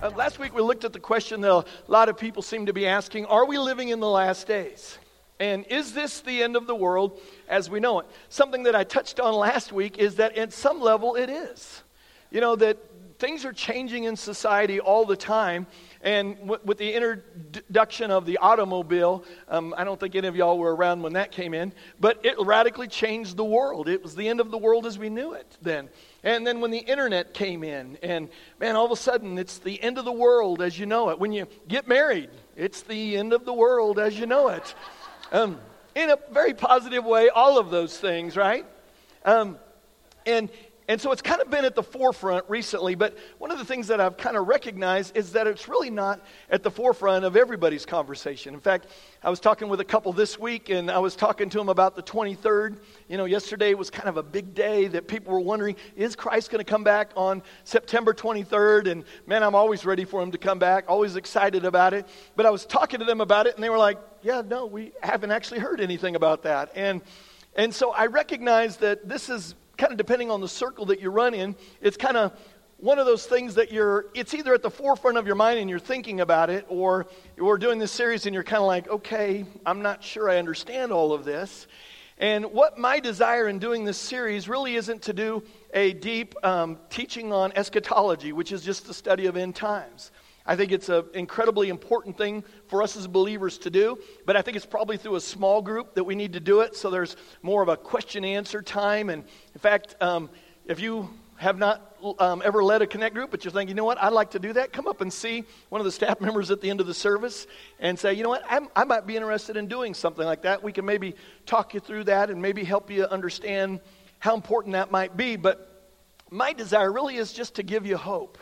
Uh, last week we looked at the question that a lot of people seem to be asking Are we living in the last days? And is this the end of the world as we know it? Something that I touched on last week is that at some level it is. You know, that things are changing in society all the time. And with the introduction of the automobile, um, I don't think any of y'all were around when that came in, but it radically changed the world. It was the end of the world as we knew it then. And then when the internet came in, and man, all of a sudden it's the end of the world as you know it. When you get married, it's the end of the world as you know it. Um, in a very positive way, all of those things, right? Um, and and so it's kind of been at the forefront recently, but one of the things that I've kind of recognized is that it's really not at the forefront of everybody's conversation. In fact, I was talking with a couple this week, and I was talking to them about the 23rd. You know, yesterday was kind of a big day that people were wondering, is Christ going to come back on September 23rd? And man, I'm always ready for him to come back, always excited about it. But I was talking to them about it, and they were like, yeah, no, we haven't actually heard anything about that. And and so I recognize that this is kind of depending on the circle that you run in, it's kind of one of those things that you're, it's either at the forefront of your mind and you're thinking about it, or we're doing this series and you're kind of like, okay, I'm not sure I understand all of this. And what my desire in doing this series really isn't to do a deep um, teaching on eschatology, which is just the study of end times. I think it's an incredibly important thing for us as believers to do, but I think it's probably through a small group that we need to do it so there's more of a question answer time. And in fact, um, if you have not um, ever led a connect group, but you're thinking, you know what, I'd like to do that, come up and see one of the staff members at the end of the service and say, you know what, I'm, i might be interested in doing something like that. We can maybe talk you through that and maybe help you understand how important that might be. But my desire really is just to give you hope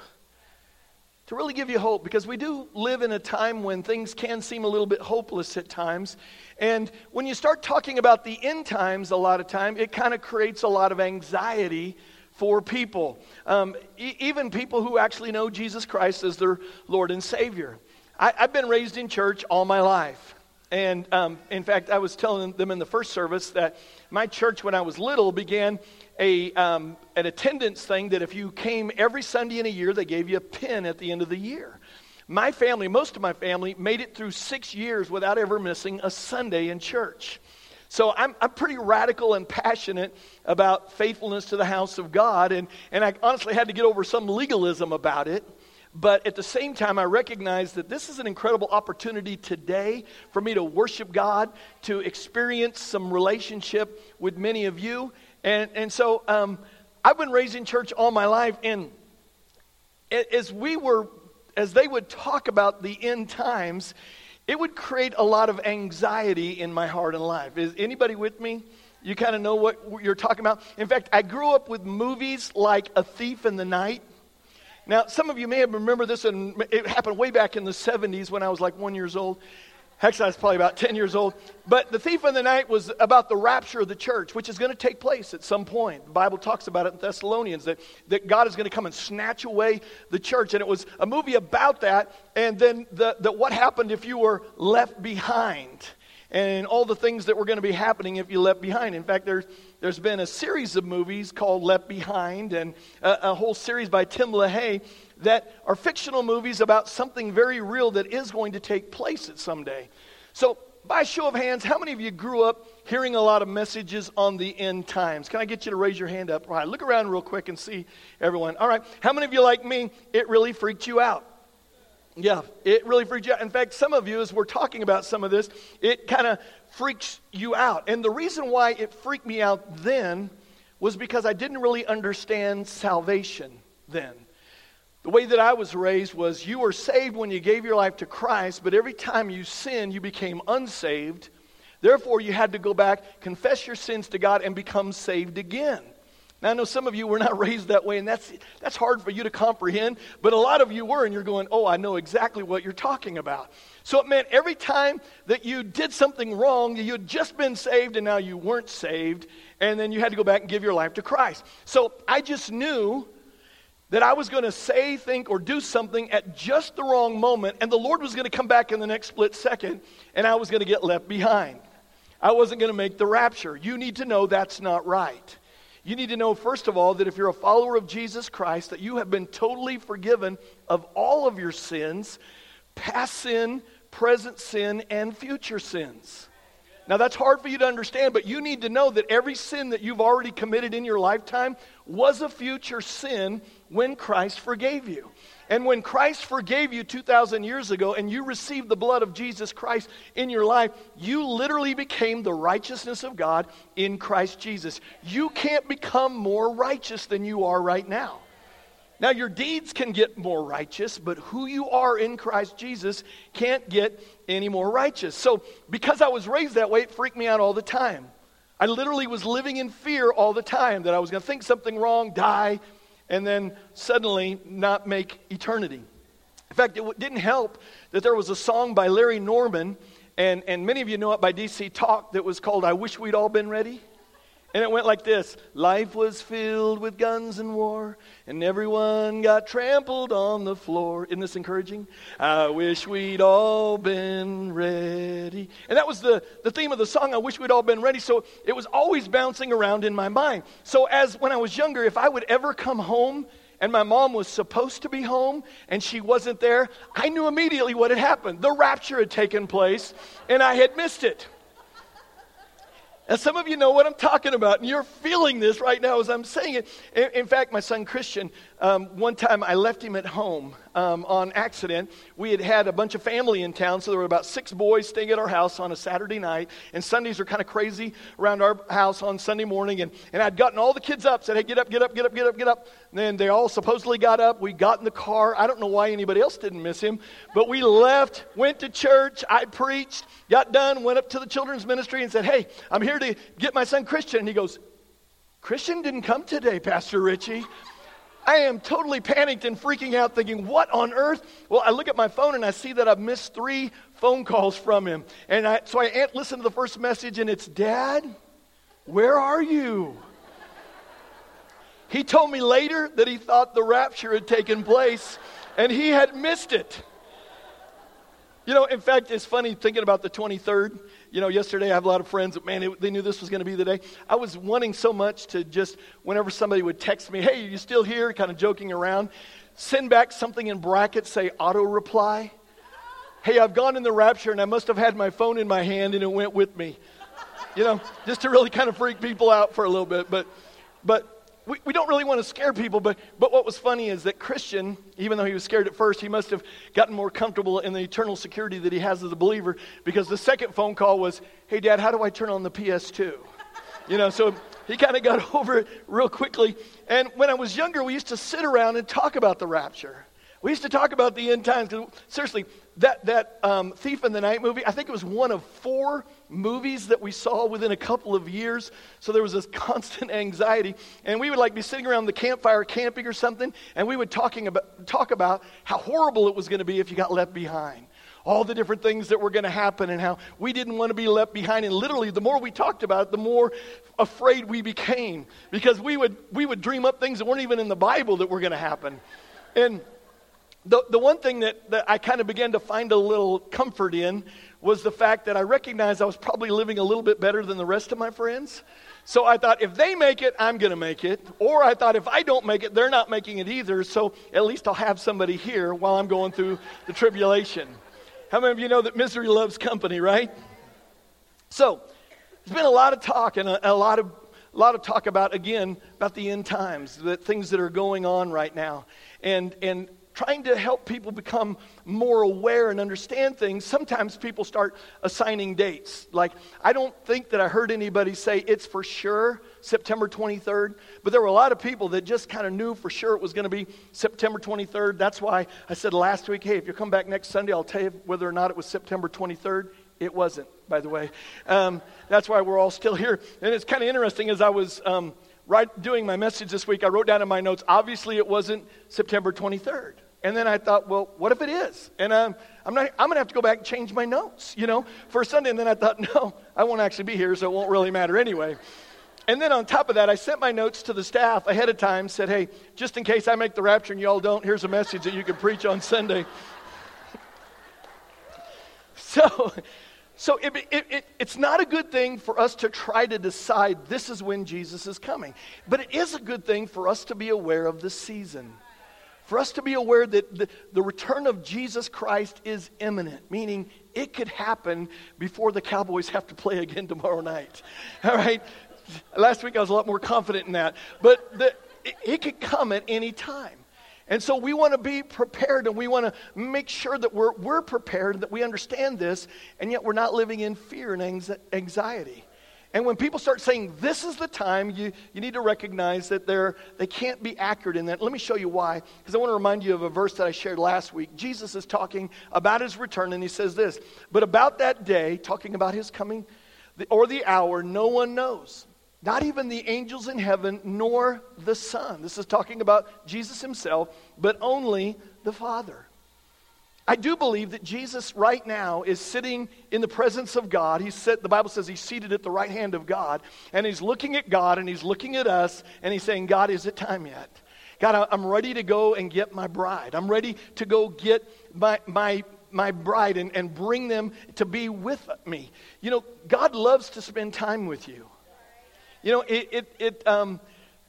to really give you hope because we do live in a time when things can seem a little bit hopeless at times. And when you start talking about the end times, a lot of time, it kind of creates a lot of anxiety for people, um, e- even people who actually know Jesus Christ as their Lord and Savior. I, have been raised in church all my life. And um, in fact, I was telling them in the first service that my church, when I was little, began a, um, an attendance thing that if you came every Sunday in a year, they gave you a pin at the end of the year. My family, most of my family, made it through six years without ever missing a Sunday in church. So I'm, I'm pretty radical and passionate about faithfulness to the house of God, and, and I honestly had to get over some legalism about it. But at the same time, I recognize that this is an incredible opportunity today for me to worship God, to experience some relationship with many of you, and, and so um, I've been raised in church all my life, and as we were, as they would talk about the end times, it would create a lot of anxiety in my heart and life. Is anybody with me? You kind of know what you're talking about. In fact, I grew up with movies like A Thief in the Night. Now, some of you may have remember this, and it happened way back in the 70s when I was like one years old. Actually, I was probably about 10 years old. But the thief in the night was about the rapture of the church, which is going to take place at some point. The Bible talks about it in Thessalonians that, that God is going to come and snatch away the church. And it was a movie about that. And then the, the, what happened if you were left behind and all the things that were going to be happening if you left behind. In fact, there's, there's been a series of movies called Left Behind and a, a whole series by Tim LaHaye that are fictional movies about something very real that is going to take place at some day. So, by show of hands, how many of you grew up hearing a lot of messages on the end times? Can I get you to raise your hand up? All right, look around real quick and see everyone. All right, how many of you, like me, it really freaked you out? Yeah, it really freaks you out. In fact, some of you, as we're talking about some of this, it kind of freaks you out. And the reason why it freaked me out then was because I didn't really understand salvation then. The way that I was raised was you were saved when you gave your life to Christ, but every time you sinned, you became unsaved. Therefore, you had to go back, confess your sins to God, and become saved again. Now, I know some of you were not raised that way, and that's, that's hard for you to comprehend, but a lot of you were, and you're going, Oh, I know exactly what you're talking about. So it meant every time that you did something wrong, you had just been saved, and now you weren't saved, and then you had to go back and give your life to Christ. So I just knew that I was going to say, think, or do something at just the wrong moment, and the Lord was going to come back in the next split second, and I was going to get left behind. I wasn't going to make the rapture. You need to know that's not right. You need to know, first of all, that if you're a follower of Jesus Christ, that you have been totally forgiven of all of your sins, past sin, present sin, and future sins. Now, that's hard for you to understand, but you need to know that every sin that you've already committed in your lifetime was a future sin when Christ forgave you. And when Christ forgave you 2,000 years ago and you received the blood of Jesus Christ in your life, you literally became the righteousness of God in Christ Jesus. You can't become more righteous than you are right now. Now, your deeds can get more righteous, but who you are in Christ Jesus can't get any more righteous. So, because I was raised that way, it freaked me out all the time. I literally was living in fear all the time that I was going to think something wrong, die, and then suddenly not make eternity. In fact, it didn't help that there was a song by Larry Norman, and, and many of you know it by DC Talk, that was called I Wish We'd All Been Ready. And it went like this Life was filled with guns and war, and everyone got trampled on the floor. Isn't this encouraging? I wish we'd all been ready. And that was the, the theme of the song. I wish we'd all been ready. So it was always bouncing around in my mind. So, as when I was younger, if I would ever come home and my mom was supposed to be home and she wasn't there, I knew immediately what had happened. The rapture had taken place, and I had missed it. And some of you know what I'm talking about, and you're feeling this right now as I'm saying it. In, in fact, my son Christian, um, one time I left him at home um, on accident. We had had a bunch of family in town, so there were about six boys staying at our house on a Saturday night. And Sundays are kind of crazy around our house on Sunday morning. And, and I'd gotten all the kids up, said, hey, get up, get up, get up, get up, get up. And then they all supposedly got up. We got in the car. I don't know why anybody else didn't miss him, but we left, went to church. I preached, got done, went up to the children's ministry and said, hey, I'm here to get my son Christian. And he goes, Christian didn't come today, Pastor Richie. I am totally panicked and freaking out, thinking, what on earth? Well, I look at my phone and I see that I've missed three phone calls from him. And I, so I listen to the first message, and it's, Dad, where are you? He told me later that he thought the rapture had taken place and he had missed it. You know, in fact, it's funny thinking about the 23rd you know, yesterday I have a lot of friends that, man, they knew this was going to be the day. I was wanting so much to just, whenever somebody would text me, hey, are you still here? Kind of joking around, send back something in brackets, say auto reply. Hey, I've gone in the rapture and I must have had my phone in my hand and it went with me. You know, just to really kind of freak people out for a little bit. But, but we, we don't really want to scare people, but, but what was funny is that Christian, even though he was scared at first, he must have gotten more comfortable in the eternal security that he has as a believer because the second phone call was, Hey, Dad, how do I turn on the PS2? You know, so he kind of got over it real quickly. And when I was younger, we used to sit around and talk about the rapture. We used to talk about the end times. Seriously, that, that um, Thief in the Night movie, I think it was one of four movies that we saw within a couple of years. So there was this constant anxiety. And we would like be sitting around the campfire camping or something, and we would talking about, talk about how horrible it was going to be if you got left behind. All the different things that were going to happen and how we didn't want to be left behind. And literally, the more we talked about it, the more afraid we became because we would, we would dream up things that weren't even in the Bible that were going to happen. And the, the one thing that, that I kind of began to find a little comfort in was the fact that I recognized I was probably living a little bit better than the rest of my friends. So I thought, if they make it, I'm going to make it. Or I thought, if I don't make it, they're not making it either. So at least I'll have somebody here while I'm going through the tribulation. How many of you know that misery loves company, right? So there's been a lot of talk and a, a lot of a lot of talk about again about the end times, the things that are going on right now. And and trying to help people become more aware and understand things, sometimes people start assigning dates. Like, I don't think that I heard anybody say it's for sure September 23rd, but there were a lot of people that just kind of knew for sure it was going to be September 23rd. That's why I said last week, hey, if you come back next Sunday, I'll tell you whether or not it was September 23rd. It wasn't, by the way. Um, that's why we're all still here. And it's kind of interesting as I was. Um, right doing my message this week, I wrote down in my notes, obviously it wasn't September 23rd. And then I thought, well, what if it is? And um, I'm, not, I'm going to have to go back and change my notes, you know, for Sunday. And then I thought, no, I won't actually be here, so it won't really matter anyway. And then on top of that, I sent my notes to the staff ahead of time, said, hey, just in case I make the rapture and y'all don't, here's a message that you can preach on Sunday. so So it, it, it, it's not a good thing for us to try to decide this is when Jesus is coming. But it is a good thing for us to be aware of the season. For us to be aware that the, the return of Jesus Christ is imminent, meaning it could happen before the Cowboys have to play again tomorrow night. All right? Last week I was a lot more confident in that. But the, it, it could come at any time. And so we want to be prepared and we want to make sure that we're, we're prepared, that we understand this, and yet we're not living in fear and anxiety. And when people start saying this is the time, you, you need to recognize that they're, they can't be accurate in that. Let me show you why, because I want to remind you of a verse that I shared last week. Jesus is talking about his return, and he says this But about that day, talking about his coming, or the hour, no one knows not even the angels in heaven, nor the Son. This is talking about Jesus himself, but only the Father. I do believe that Jesus right now is sitting in the presence of God. He's sit, the Bible says he's seated at the right hand of God, and he's looking at God and he's looking at us, and he's saying, God, is it time yet? God, I'm ready to go and get my bride. I'm ready to go get my, my, my bride and, and bring them to be with me. You know, God loves to spend time with you. You know, it, it, it, um,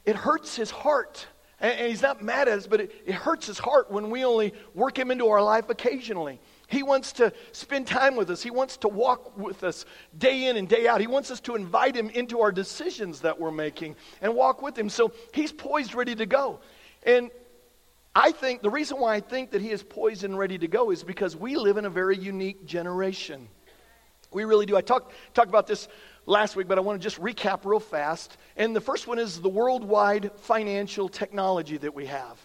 it hurts his heart. And, and, he's not mad at us, but it, it hurts his heart when we only work him into our life occasionally. He wants to spend time with us. He wants to walk with us day in and day out. He wants us to invite him into our decisions that we're making and walk with him. So he's poised, ready to go. And I think the reason why I think that he is poised and ready to go is because we live in a very unique generation. We really do. I talked talked about this last week, but I want to just recap real fast. And the first one is the worldwide financial technology that we have.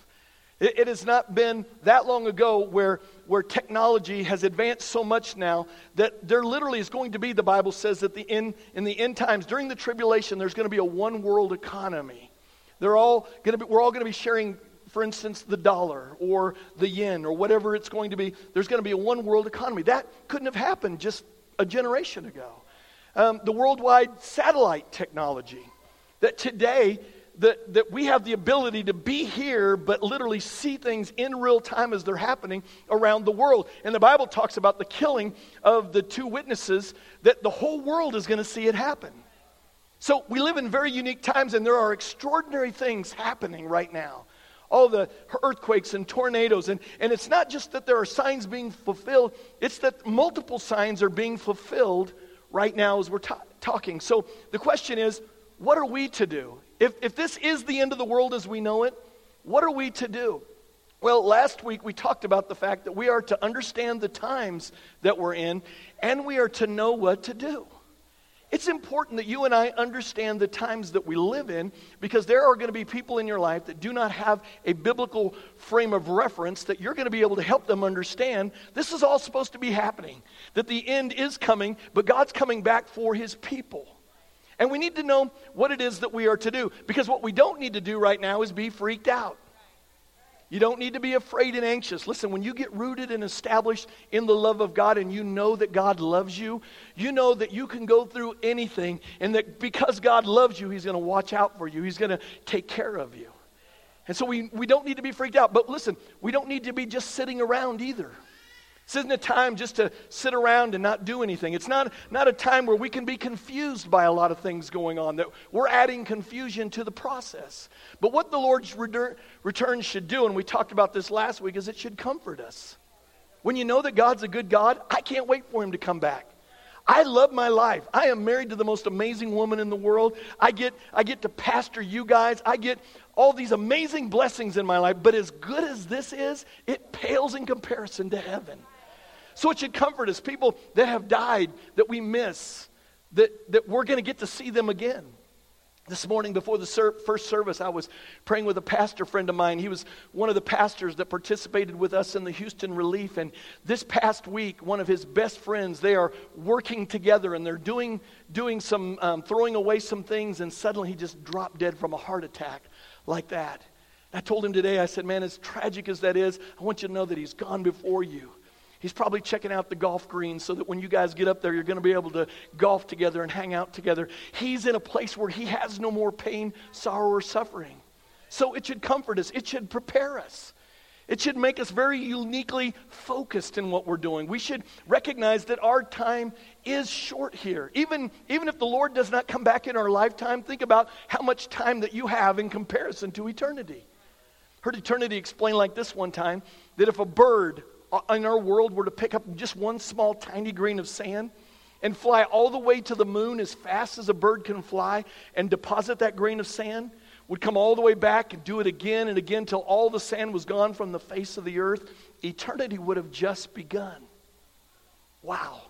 It, it, has not been that long ago where, where technology has advanced so much now that there literally is going to be, the Bible says, that the in, in the end times, during the tribulation, there's going to be a one world economy. They're all going to be, we're all going to be sharing for instance, the dollar or the yen or whatever it's going to be, there's going to be a one world economy. That couldn't have happened just a generation ago um, the worldwide satellite technology. That today, that, that we have the ability to be here, but literally see things in real time as they're happening around the world. And the Bible talks about the killing of the two witnesses, that the whole world is going to see it happen. So we live in very unique times, and there are extraordinary things happening right now. All the earthquakes and tornadoes. And, and it's not just that there are signs being fulfilled, it's that multiple signs are being fulfilled right now as we're ta- talking. So the question is, what are we to do? If, if this is the end of the world as we know it, what are we to do? Well, last week we talked about the fact that we are to understand the times that we're in and we are to know what to do. It's important that you and I understand the times that we live in because there are going to be people in your life that do not have a biblical frame of reference that you're going to be able to help them understand this is all supposed to be happening, that the end is coming, but God's coming back for his people. And we need to know what it is that we are to do because what we don't need to do right now is be freaked out. You don't need to be afraid and anxious. Listen, when you get rooted and established in the love of God and you know that God loves you, you know that you can go through anything and that because God loves you, He's going to watch out for you, He's going to take care of you. And so we, we don't need to be freaked out. But listen, we don't need to be just sitting around either. This isn't a time just to sit around and not do anything. It's not, not a time where we can be confused by a lot of things going on, that we're adding confusion to the process. But what the Lord's return should do, and we talked about this last week, is it should comfort us. When you know that God's a good God, I can't wait for Him to come back. I love my life. I am married to the most amazing woman in the world. I get, I get to pastor you guys. I get all these amazing blessings in my life. But as good as this is, it pales in comparison to heaven. So it should comfort us, people that have died that we miss, that, that we're going to get to see them again. This morning, before the ser- first service, I was praying with a pastor friend of mine. He was one of the pastors that participated with us in the Houston Relief. And this past week, one of his best friends, they are working together and they're doing, doing some, um, throwing away some things. And suddenly he just dropped dead from a heart attack like that. I told him today, I said, Man, as tragic as that is, I want you to know that he's gone before you. He's probably checking out the golf greens so that when you guys get up there, you're going to be able to golf together and hang out together. He's in a place where he has no more pain, sorrow, or suffering. So it should comfort us, it should prepare us. It should make us very uniquely focused in what we're doing. We should recognize that our time is short here. Even, even if the Lord does not come back in our lifetime, think about how much time that you have in comparison to eternity. Heard eternity explained like this one time that if a bird Uh, in our world were to pick up just one small tiny grain of sand and fly all the way to the moon as fast as a bird can fly and deposit that grain of sand, would come all the way back and do it again and again till all the sand was gone from the face of the earth, eternity would have just begun. Wow.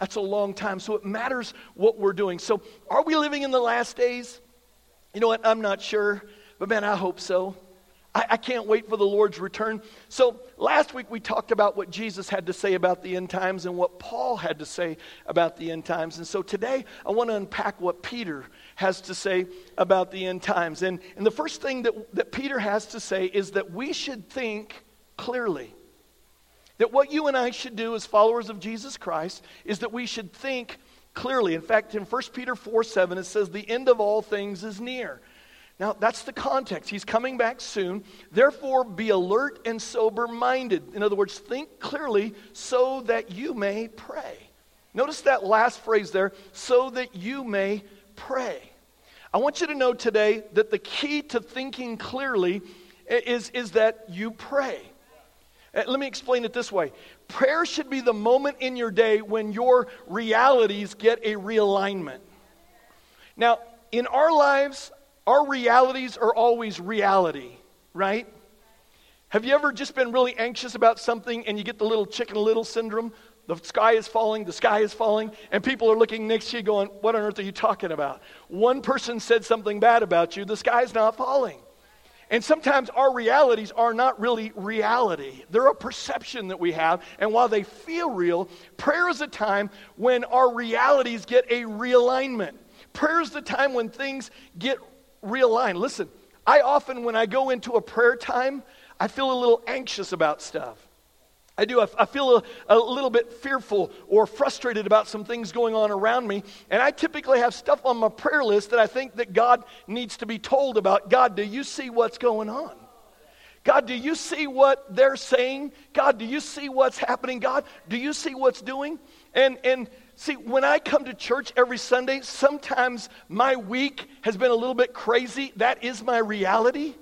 That's a long time. So it matters what we're doing. So are we living in the last days? You know what? I'm not sure, but man, I hope so. I, I, can't wait for the Lord's return. So, last week we talked about what Jesus had to say about the end times and what Paul had to say about the end times. And so, today I want to unpack what Peter has to say about the end times. And, and the first thing that, that Peter has to say is that we should think clearly. That what you and I should do as followers of Jesus Christ is that we should think clearly. In fact, in 1 Peter 4 7, it says, The end of all things is near. Now, that's the context. He's coming back soon. Therefore, be alert and sober minded. In other words, think clearly so that you may pray. Notice that last phrase there, so that you may pray. I want you to know today that the key to thinking clearly is, is that you pray. Uh, let me explain it this way prayer should be the moment in your day when your realities get a realignment. Now, in our lives, our realities are always reality, right? Have you ever just been really anxious about something and you get the little chicken little syndrome? The sky is falling, the sky is falling, and people are looking next to you going, What on earth are you talking about? One person said something bad about you, the sky's not falling. And sometimes our realities are not really reality. They're a perception that we have. And while they feel real, prayer is a time when our realities get a realignment. Prayer is the time when things get realign. Listen, I often, when I go into a prayer time, I feel a little anxious about stuff. I do. I, feel a, a, little bit fearful or frustrated about some things going on around me. And I typically have stuff on my prayer list that I think that God needs to be told about. God, do you see what's going on? God, do you see what they're saying? God, do you see what's happening? God, do you see what's doing? And, and See, when I come to church every Sunday, sometimes my week has been a little bit crazy. That is my reality.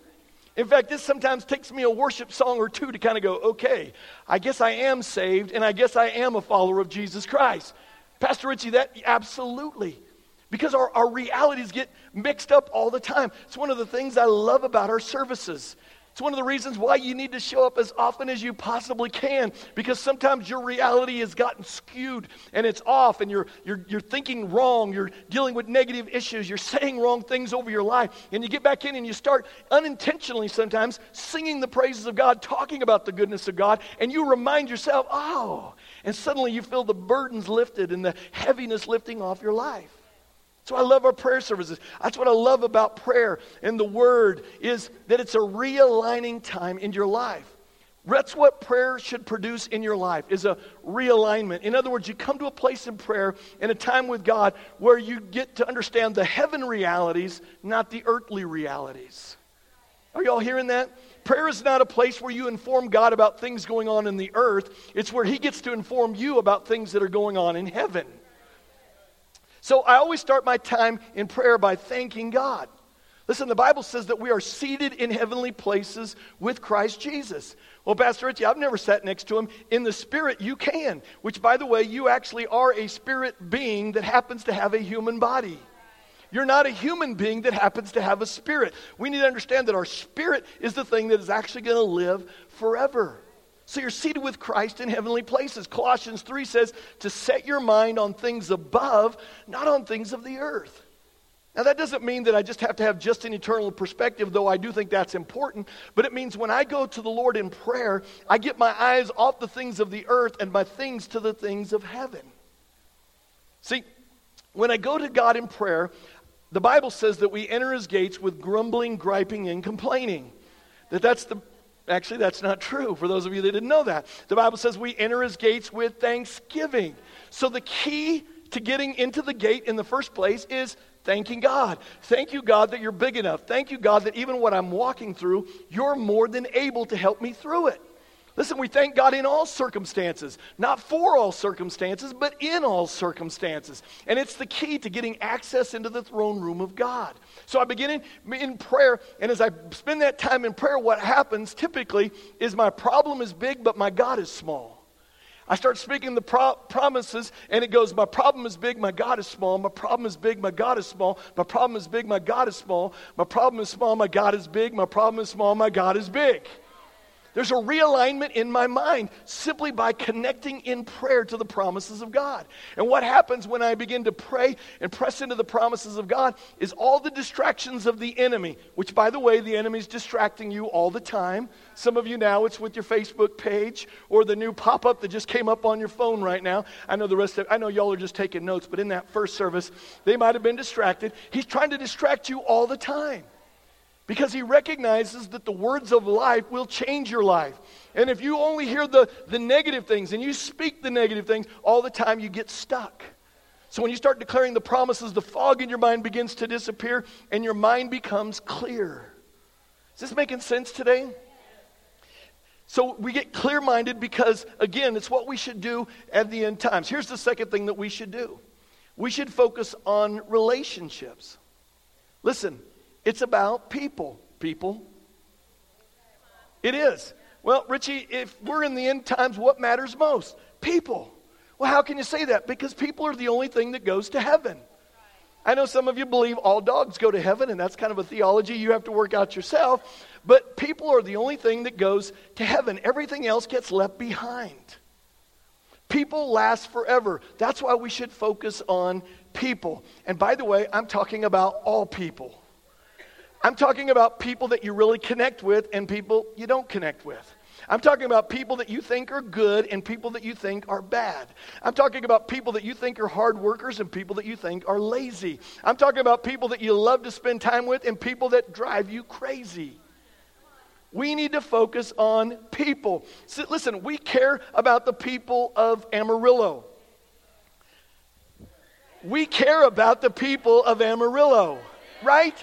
In fact, this sometimes takes me a worship song or two to kind of go, okay, I guess I am saved and I guess I am a follower of Jesus Christ. Pastor Richie, that absolutely. Because our, our realities get mixed up all the time. It's one of the things I love about our services. It's one of the reasons why you need to show up as often as you possibly can because sometimes your reality has gotten skewed and it's off and you're, you're, you're thinking wrong. You're dealing with negative issues. You're saying wrong things over your life. And you get back in and you start unintentionally sometimes singing the praises of God, talking about the goodness of God, and you remind yourself, oh, and suddenly you feel the burdens lifted and the heaviness lifting off your life. That's why I love our prayer services. That's what I love about prayer and the Word is that it's a realigning time in your life. That's what prayer should produce in your life is a realignment. In other words, you come to a place in prayer in a time with God where you get to understand the heaven realities, not the earthly realities. Are y'all hearing that? Prayer is not a place where you inform God about things going on in the earth. It's where He gets to inform you about things that are going on in heaven. So I always start my time in prayer by thanking God. Listen, the Bible says that we are seated in heavenly places with Christ Jesus. Well, Pastor Richie, I've never sat next to him. In the spirit, you can, which, by the way, you actually are a spirit being that happens to have a human body. You're not a human being that happens to have a spirit. We need to understand that our spirit is the thing that is actually going to live forever. So you're seated with Christ in heavenly places. Colossians 3 says to set your mind on things above, not on things of the earth. Now, that doesn't mean that I just have to have just an eternal perspective, though I do think that's important. But it means when I go to the Lord in prayer, I get my eyes off the things of the earth and my things to the things of heaven. See, when I go to God in prayer, the Bible says that we enter his gates with grumbling, griping, and complaining. That that's the Actually, that's not true for those of you that didn't know that. The Bible says we enter his gates with thanksgiving. So the key to getting into the gate in the first place is thanking God. Thank you, God, that you're big enough. Thank you, God, that even what I'm walking through, you're more than able to help me through it. Listen, we thank God in all circumstances, not for all circumstances, but in all circumstances. And it's the key to getting access into the throne room of God. So I begin in, in prayer, and as I spend that time in prayer, what happens typically is my problem is big, but my God is small. I start speaking the pro- promises, and it goes, My problem is big, my God is small. My problem is big, my God is small. My problem is big, my God is small. My problem is small, my God is big. My problem is small, my God is big. There's a realignment in my mind simply by connecting in prayer to the promises of God. And what happens when I begin to pray and press into the promises of God is all the distractions of the enemy, which, by the way, the enemy's distracting you all the time. Some of you now, it's with your Facebook page or the new pop up that just came up on your phone right now. I know the rest of I know y'all are just taking notes, but in that first service, they might have been distracted. He's trying to distract you all the time because he recognizes that the words of life will change your life. And if you only hear the, the negative things and you speak the negative things all the time, you get stuck. So when you start declaring the promises, the fog in your mind begins to disappear and your mind becomes clear. Is this making sense today? So we get clear minded because, again, it's what we should do at the end times. Here's the second thing that we should do we should focus on relationships. Listen, it's about people, people. It is. Well, Richie, if we're in the end times, what matters most? People. Well, how can you say that? Because people are the only thing that goes to heaven. I know some of you believe all dogs go to heaven, and that's kind of a theology you have to work out yourself. But people are the only thing that goes to heaven. Everything else gets left behind. People last forever. That's why we should focus on people. And by the way, I'm talking about all people. I'm talking about people that you really connect with and people you don't connect with. I'm talking about people that you think are good and people that you think are bad. I'm talking about people that you think are hard workers and people that you think are lazy. I'm talking about people that you love to spend time with and people that drive you crazy. We need to focus on people. So, listen, we care about the people of Amarillo. We care about the people of Amarillo, right?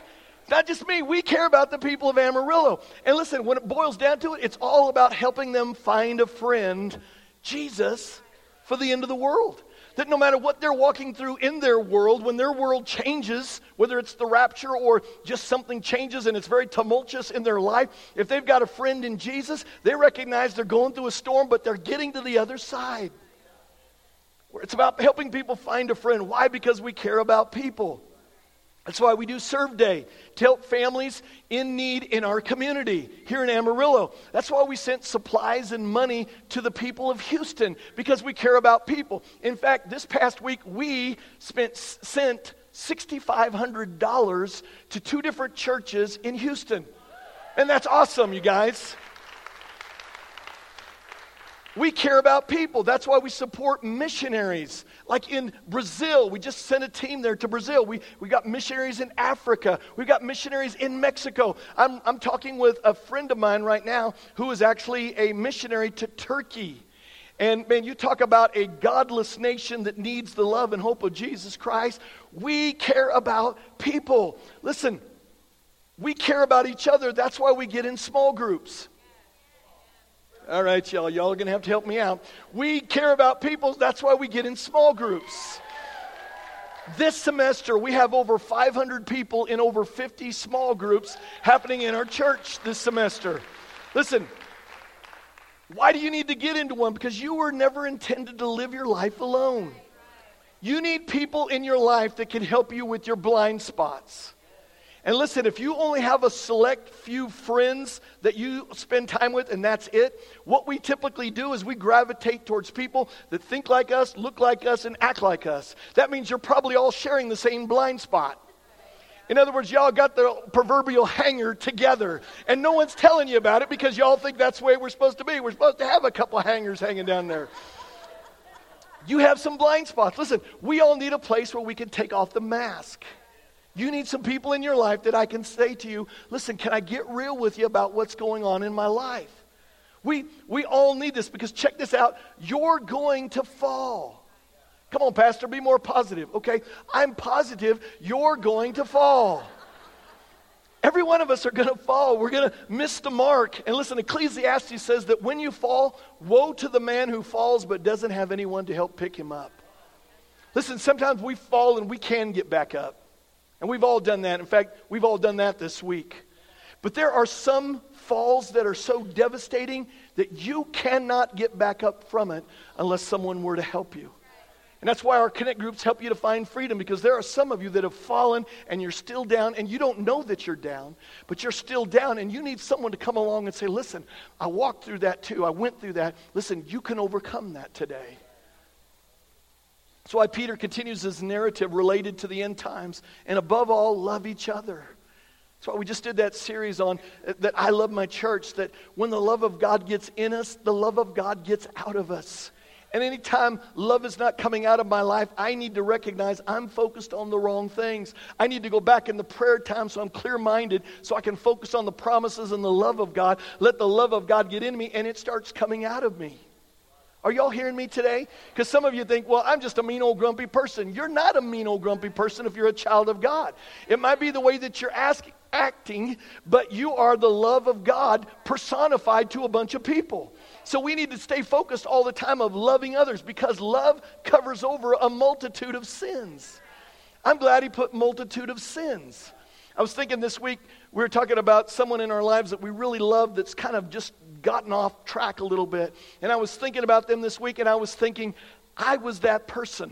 Not just me, we care about the people of Amarillo. And listen, when it boils down to it, it's all about helping them find a friend, Jesus, for the end of the world. That no matter what they're walking through in their world, when their world changes, whether it's the rapture or just something changes and it's very tumultuous in their life, if they've got a friend in Jesus, they recognize they're going through a storm, but they're getting to the other side. It's about helping people find a friend. Why? Because we care about people. That's why we do Serve Day to help families in need in our community here in Amarillo. That's why we sent supplies and money to the people of Houston because we care about people. In fact, this past week we spent sent $6,500 to two different churches in Houston. And that's awesome, you guys. We care about people. That's why we support missionaries. Like in Brazil, we just sent a team there to Brazil. We, we got missionaries in Africa. We've got missionaries in Mexico. I'm, I'm talking with a friend of mine right now who is actually a missionary to Turkey. And man, you talk about a godless nation that needs the love and hope of Jesus Christ. We care about people. Listen, we care about each other. That's why we get in small groups. All right, y'all. Y'all are going to have to help me out. We care about people. That's why we get in small groups. This semester, we have over 500 people in over 50 small groups happening in our church this semester. Listen, why do you need to get into one? Because you were never intended to live your life alone. You need people in your life that can help you with your blind spots. And listen, if you only have a select few friends that you spend time with and that's it, what we typically do is we gravitate towards people that think like us, look like us, and act like us. That means you're probably all sharing the same blind spot. In other words, y'all got the proverbial hanger together, and no one's telling you about it because y'all think that's the way we're supposed to be. We're supposed to have a couple hangers hanging down there. You have some blind spots. Listen, we all need a place where we can take off the mask. You need some people in your life that I can say to you, listen, can I get real with you about what's going on in my life? We, we all need this because check this out. You're going to fall. Come on, Pastor, be more positive. Okay, I'm positive you're going to fall. Every one of us are going to fall. We're going to miss the mark. And listen, Ecclesiastes says that when you fall, woe to the man who falls but doesn't have anyone to help pick him up. Listen, sometimes we fall and we can get back up. And we've all done that. In fact, we've all done that this week. But there are some falls that are so devastating that you cannot get back up from it unless someone were to help you. And that's why our connect groups help you to find freedom because there are some of you that have fallen and you're still down and you don't know that you're down, but you're still down and you need someone to come along and say, Listen, I walked through that too. I went through that. Listen, you can overcome that today. That's why Peter continues his narrative related to the end times. And above all, love each other. That's why we just did that series on uh, that I love my church, that when the love of God gets in us, the love of God gets out of us. And anytime love is not coming out of my life, I need to recognize I'm focused on the wrong things. I need to go back in the prayer time so I'm clear minded, so I can focus on the promises and the love of God. Let the love of God get in me, and it starts coming out of me. Are y'all hearing me today? Because some of you think, well, I'm just a mean old grumpy person. You're not a mean old grumpy person if you're a child of God. It might be the way that you're acting, but you are the love of God personified to a bunch of people. So we need to stay focused all the time of loving others because love covers over a multitude of sins. I'm glad he put multitude of sins. I was thinking this week, we were talking about someone in our lives that we really love that's kind of just gotten off track a little bit. And I was thinking about them this week, and I was thinking, I was that person.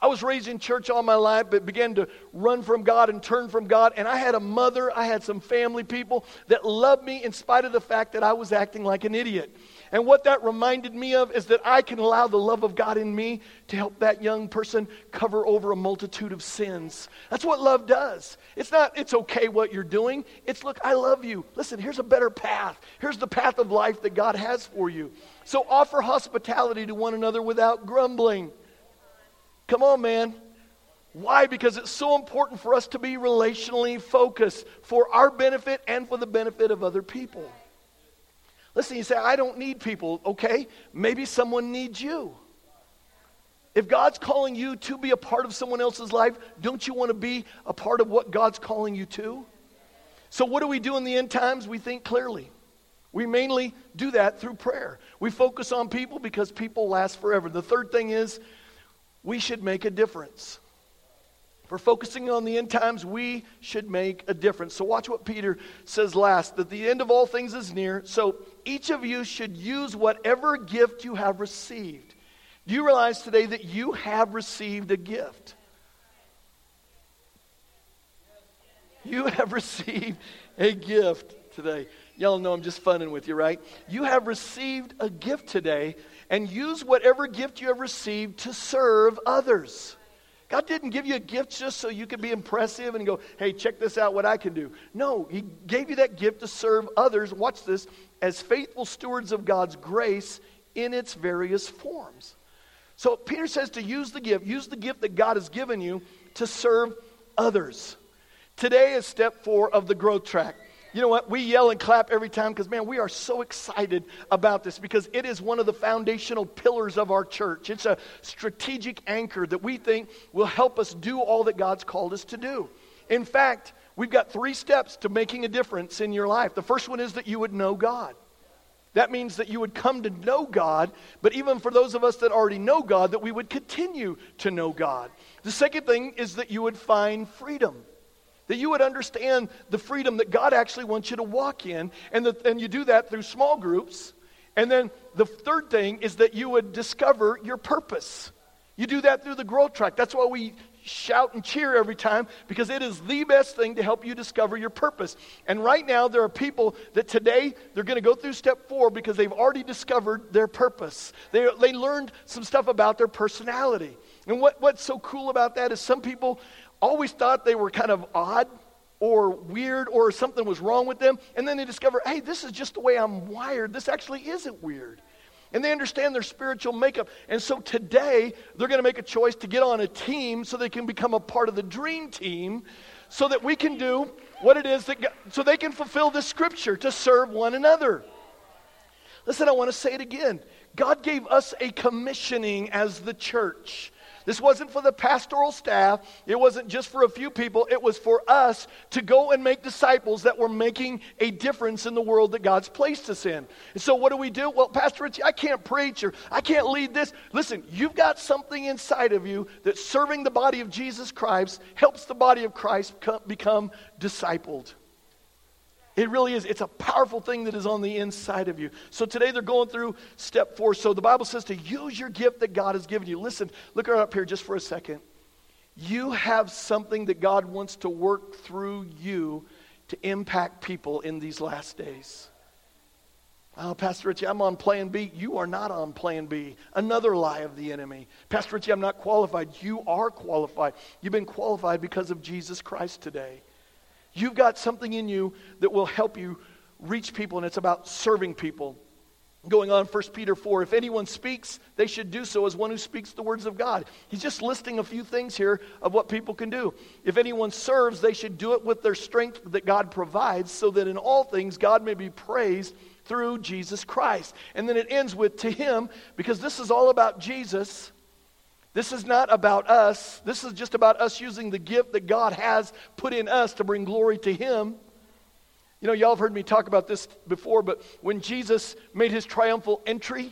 I was raised in church all my life, but began to run from God and turn from God. And I had a mother, I had some family people that loved me in spite of the fact that I was acting like an idiot. And what that reminded me of is that I can allow the love of God in me to help that young person cover over a multitude of sins. That's what love does. It's not, it's okay what you're doing. It's, look, I love you. Listen, here's a better path. Here's the path of life that God has for you. So offer hospitality to one another without grumbling. Come on, man. Why? Because it's so important for us to be relationally focused for our benefit and for the benefit of other people. Listen, you say, I don't need people. Okay, maybe someone needs you. If God's calling you to be a part of someone else's life, don't you want to be a part of what God's calling you to? So, what do we do in the end times? We think clearly. We mainly do that through prayer. We focus on people because people last forever. The third thing is we should make a difference. For focusing on the end times, we should make a difference. So, watch what Peter says last that the end of all things is near. So, each of you should use whatever gift you have received. Do you realize today that you have received a gift? You have received a gift today. Y'all know I'm just funning with you, right? You have received a gift today, and use whatever gift you have received to serve others. God didn't give you a gift just so you could be impressive and go, hey, check this out, what I can do. No, He gave you that gift to serve others, watch this, as faithful stewards of God's grace in its various forms. So Peter says to use the gift, use the gift that God has given you to serve others. Today is step four of the growth track. You know what? We yell and clap every time because, man, we are so excited about this because it is one of the foundational pillars of our church. It's a strategic anchor that we think will help us do all that God's called us to do. In fact, we've got three steps to making a difference in your life. The first one is that you would know God. That means that you would come to know God, but even for those of us that already know God, that we would continue to know God. The second thing is that you would find freedom. That you would understand the freedom that God actually wants you to walk in, and, that, and you do that through small groups. And then the third thing is that you would discover your purpose. You do that through the growth track. That's why we shout and cheer every time because it is the best thing to help you discover your purpose. And right now, there are people that today they're going to go through step four because they've already discovered their purpose. They, they learned some stuff about their personality. And what, what's so cool about that is some people always thought they were kind of odd or weird or something was wrong with them. And then they discover, hey, this is just the way I'm wired. This actually isn't weird. And they understand their spiritual makeup. And so today, they're going to make a choice to get on a team so they can become a part of the dream team so that we can do what it is that, God, so they can fulfill this scripture to serve one another. Listen, I want to say it again. God gave us a commissioning as the church. This wasn't for the pastoral staff. It wasn't just for a few people. It was for us to go and make disciples that were making a difference in the world that God's placed us in. And so, what do we do? Well, Pastor Richie, I can't preach or I can't lead this. Listen, you've got something inside of you that serving the body of Jesus Christ helps the body of Christ become discipled. It really is. It's a powerful thing that is on the inside of you. So today they're going through step four. So the Bible says to use your gift that God has given you. Listen, look right up here just for a second. You have something that God wants to work through you to impact people in these last days. Oh, Pastor Richie, I'm on plan B. You are not on plan B. Another lie of the enemy. Pastor Richie, I'm not qualified. You are qualified. You've been qualified because of Jesus Christ today. You've got something in you that will help you reach people, and it's about serving people. Going on, 1 Peter 4, if anyone speaks, they should do so as one who speaks the words of God. He's just listing a few things here of what people can do. If anyone serves, they should do it with their strength that God provides, so that in all things God may be praised through Jesus Christ. And then it ends with to him, because this is all about Jesus. This is not about us. This is just about us using the gift that God has put in us to bring glory to Him. You know, y'all have heard me talk about this before, but when Jesus made his triumphal entry,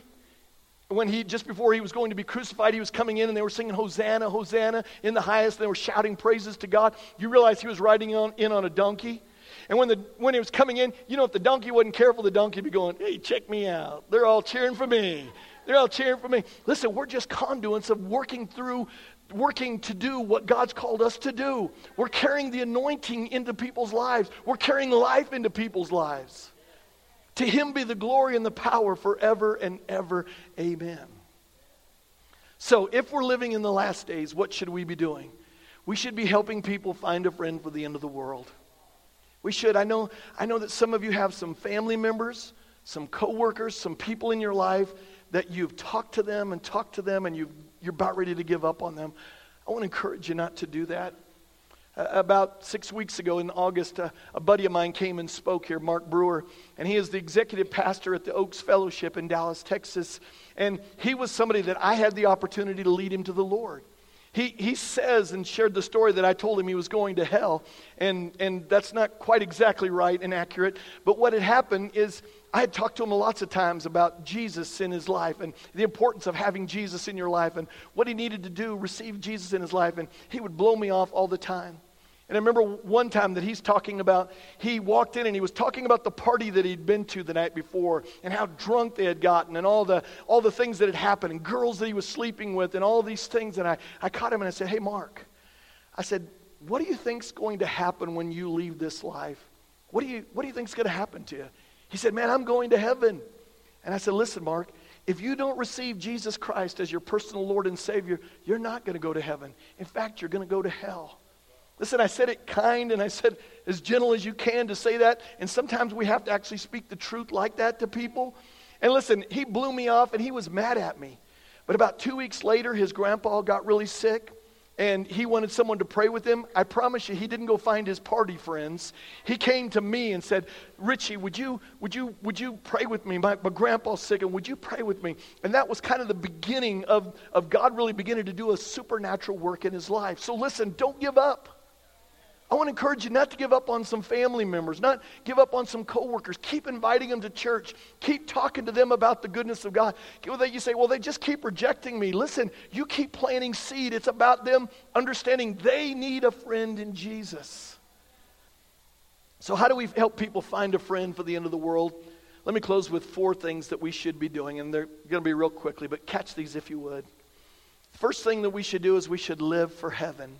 when he just before he was going to be crucified, he was coming in and they were singing Hosanna, Hosanna in the highest, and they were shouting praises to God. You realize he was riding on, in on a donkey. And when, the, when he was coming in, you know, if the donkey wasn't careful, the donkey would be going, Hey, check me out. They're all cheering for me. They're all cheering for me. Listen, we're just conduits of working through, working to do what God's called us to do. We're carrying the anointing into people's lives, we're carrying life into people's lives. To Him be the glory and the power forever and ever. Amen. So, if we're living in the last days, what should we be doing? We should be helping people find a friend for the end of the world. We should. I know, I know that some of you have some family members, some coworkers, some people in your life that you've talked to them and talked to them and you you're about ready to give up on them, I want to encourage you not to do that. Uh, about six weeks ago in August, uh, a buddy of mine came and spoke here, Mark Brewer, and he is the executive pastor at the Oaks Fellowship in Dallas, Texas. And he was somebody that I had the opportunity to lead him to the Lord. He, he says and shared the story that I told him he was going to hell, and, and that's not quite exactly right and accurate. But what had happened is I had talked to him lots of times about Jesus in his life and the importance of having Jesus in your life and what he needed to do, receive Jesus in his life, and he would blow me off all the time. And I remember one time that he's talking about, he walked in and he was talking about the party that he'd been to the night before and how drunk they had gotten and all the, all the things that had happened and girls that he was sleeping with and all these things. And I, I caught him and I said, Hey, Mark, I said, what do you think's going to happen when you leave this life? What do you, what do you think's going to happen to you? He said, Man, I'm going to heaven. And I said, Listen, Mark, if you don't receive Jesus Christ as your personal Lord and Savior, you're not going to go to heaven. In fact, you're going to go to hell. Listen, I said it kind and I said as gentle as you can to say that. And sometimes we have to actually speak the truth like that to people. And listen, he blew me off and he was mad at me. But about two weeks later, his grandpa got really sick and he wanted someone to pray with him. I promise you, he didn't go find his party friends. He came to me and said, Richie, would you, would you, would you pray with me? My, my grandpa's sick, and would you pray with me? And that was kind of the beginning of, of God really beginning to do a supernatural work in his life. So listen, don't give up. I want to encourage you not to give up on some family members, not give up on some coworkers. Keep inviting them to church. Keep talking to them about the goodness of God. You say, well, they just keep rejecting me. Listen, you keep planting seed. It's about them understanding they need a friend in Jesus. So, how do we help people find a friend for the end of the world? Let me close with four things that we should be doing, and they're going to be real quickly, but catch these if you would. First thing that we should do is we should live for heaven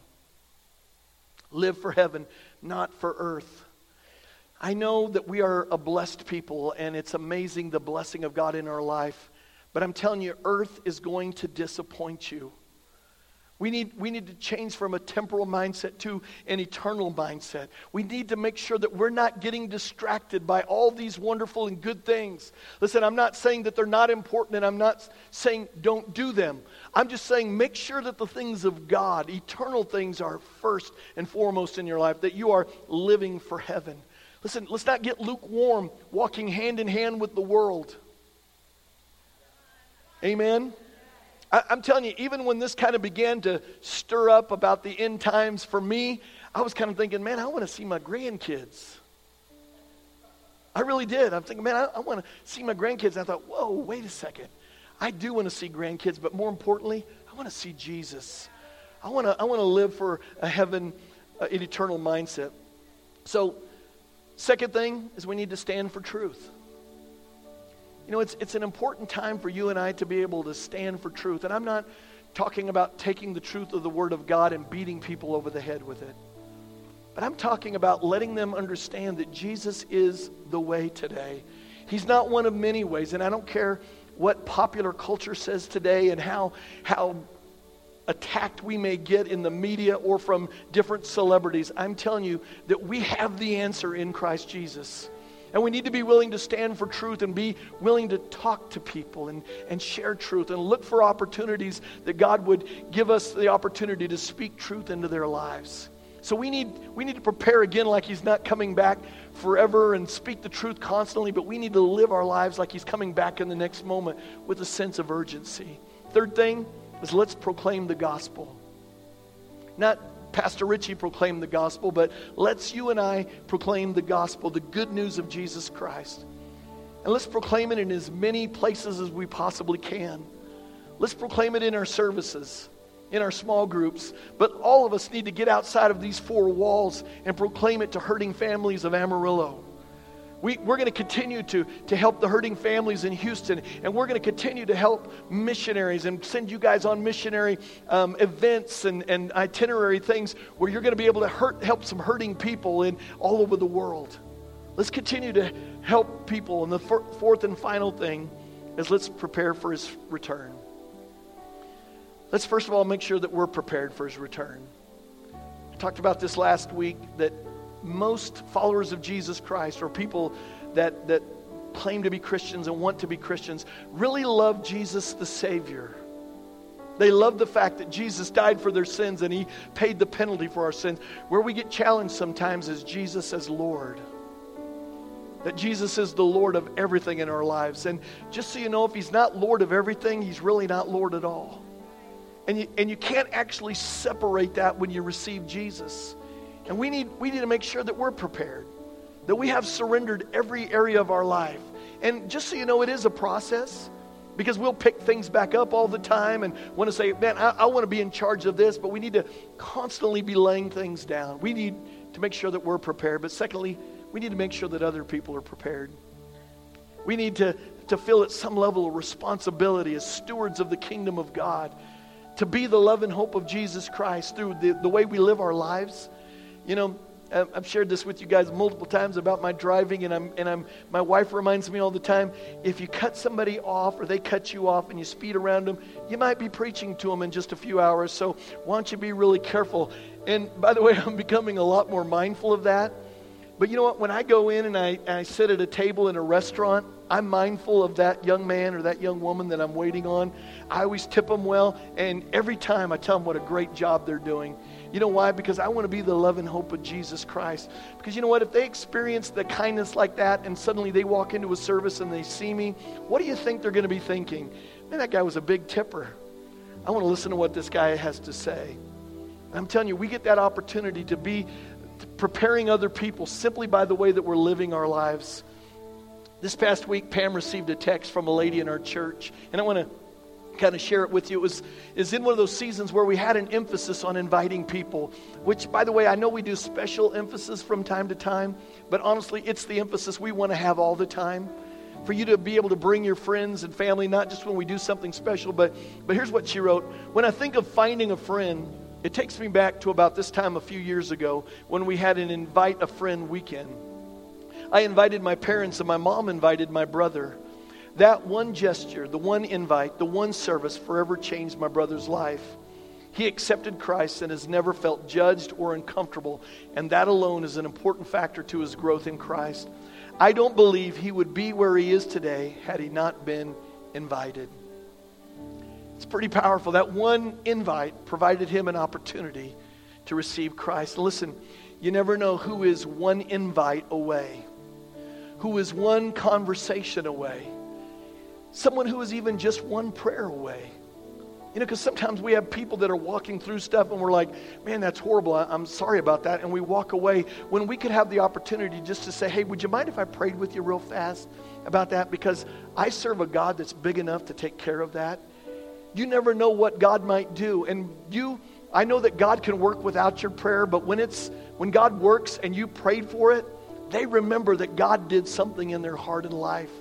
live for heaven, not for earth. I know that we are a blessed people and it's amazing the blessing of God in our life, but I'm telling you, earth is going to disappoint you. We need, we need to change from a temporal mindset to an eternal mindset. We need to make sure that we're not getting distracted by all these wonderful and good things. Listen, I'm not saying that they're not important and I'm not saying don't do them. I'm just saying make sure that the things of God, eternal things, are first and foremost in your life, that you are living for heaven. Listen, let's not get lukewarm, walking hand in hand with the world. Amen. I, am telling you, even when this kind of began to stir up about the end times for me, I was kind of thinking, man, I want to see my grandkids. I really did. I'm thinking, man, I, I want to see my grandkids. And I thought, whoa, wait a second. I do want to see grandkids, but more importantly, I want to see Jesus. I want to, I want to live for a heaven, uh, an eternal mindset. So, second thing is we need to stand for truth. You know, it's, it's an important time for you and I to be able to stand for truth. And I'm not talking about taking the truth of the Word of God and beating people over the head with it. But I'm talking about letting them understand that Jesus is the way today. He's not one of many ways. And I don't care what popular culture says today and how, how attacked we may get in the media or from different celebrities. I'm telling you that we have the answer in Christ Jesus. And we need to be willing to stand for truth and be willing to talk to people and, and share truth and look for opportunities that God would give us the opportunity to speak truth into their lives. So we need, we need to prepare again like He's not coming back forever and speak the truth constantly, but we need to live our lives like He's coming back in the next moment with a sense of urgency. Third thing is let's proclaim the gospel. Not Pastor Richie proclaimed the gospel, but let's you and I proclaim the gospel, the good news of Jesus Christ. And let's proclaim it in as many places as we possibly can. Let's proclaim it in our services, in our small groups. But all of us need to get outside of these four walls and proclaim it to hurting families of Amarillo. We, we're going to continue to, to help the hurting families in Houston, and we're going to continue to help missionaries and send you guys on missionary um, events and, and itinerary things where you're going to be able to hurt, help some hurting people in all over the world. Let's continue to help people. And the fourth and final thing is let's prepare for his return. Let's first of all make sure that we're prepared for his return. I talked about this last week that most followers of Jesus Christ or people that, that claim to be Christians and want to be Christians really love Jesus the Savior. They love the fact that Jesus died for their sins and He paid the penalty for our sins. Where we get challenged sometimes is Jesus as Lord. That Jesus is the Lord of everything in our lives. And just so you know, if He's not Lord of everything, He's really not Lord at all. And you, and you can't actually separate that when you receive Jesus. And we need, we need to make sure that we're prepared, that we have surrendered every area of our life. And just so you know, it is a process because we'll pick things back up all the time and want to say, man, I, I want to be in charge of this, but we need to constantly be laying things down. We need to make sure that we're prepared. But secondly, we need to make sure that other people are prepared. We need to, to feel at some level of responsibility as stewards of the kingdom of God to be the love and hope of Jesus Christ through the, the way we live our lives you know, I've shared this with you guys multiple times about my driving, and I'm and I'm my wife reminds me all the time. If you cut somebody off or they cut you off and you speed around them, you might be preaching to them in just a few hours. So why don't you be really careful? And by the way, I'm becoming a lot more mindful of that. But you know what? When I go in and I, and I sit at a table in a restaurant, I'm mindful of that young man or that young woman that I'm waiting on. I always tip them well, and every time I tell them what a great job they're doing. You know why? Because I want to be the love and hope of Jesus Christ. Because you know what? If they experience the kindness like that and suddenly they walk into a service and they see me, what do you think they're going to be thinking? Man, that guy was a big tipper. I want to listen to what this guy has to say. I'm telling you, we get that opportunity to be preparing other people simply by the way that we're living our lives. This past week, Pam received a text from a lady in our church, and I want to kind of share it with you. It was is in one of those seasons where we had an emphasis on inviting people, which by the way, I know we do special emphasis from time to time, but honestly, it's the emphasis we want to have all the time. For you to be able to bring your friends and family, not just when we do something special, but but here's what she wrote. When I think of finding a friend, it takes me back to about this time a few years ago when we had an invite a friend weekend. I invited my parents and my mom invited my brother. That one gesture, the one invite, the one service forever changed my brother's life. He accepted Christ and has never felt judged or uncomfortable, and that alone is an important factor to his growth in Christ. I don't believe he would be where he is today had he not been invited. It's pretty powerful. That one invite provided him an opportunity to receive Christ. Listen, you never know who is one invite away, who is one conversation away someone who is even just one prayer away. You know, because sometimes we have people that are walking through stuff and we're like, man, that's horrible. I, am sorry about that. And we walk away when we could have the opportunity just to say, hey, would you mind if I prayed with you real fast about that? Because I serve a God that's big enough to take care of that. You never know what God might do. And you, I know that God can work without your prayer, but when it's, when God works and you prayed for it, they remember that God did something in their heart and life.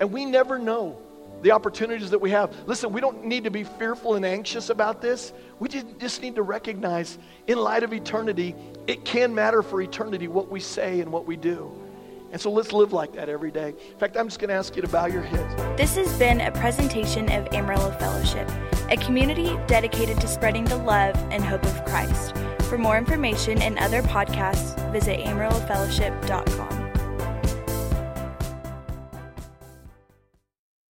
And we never know the opportunities that we have. Listen, we don't need to be fearful and anxious about this. We just need to recognize, in light of eternity, it can matter for eternity what we say and what we do. And so let's live like that every day. In fact, I'm just going to ask you to bow your heads. This has been a presentation of Amarillo Fellowship, a community dedicated to spreading the love and hope of Christ. For more information and other podcasts, visit amarillofellowship.com.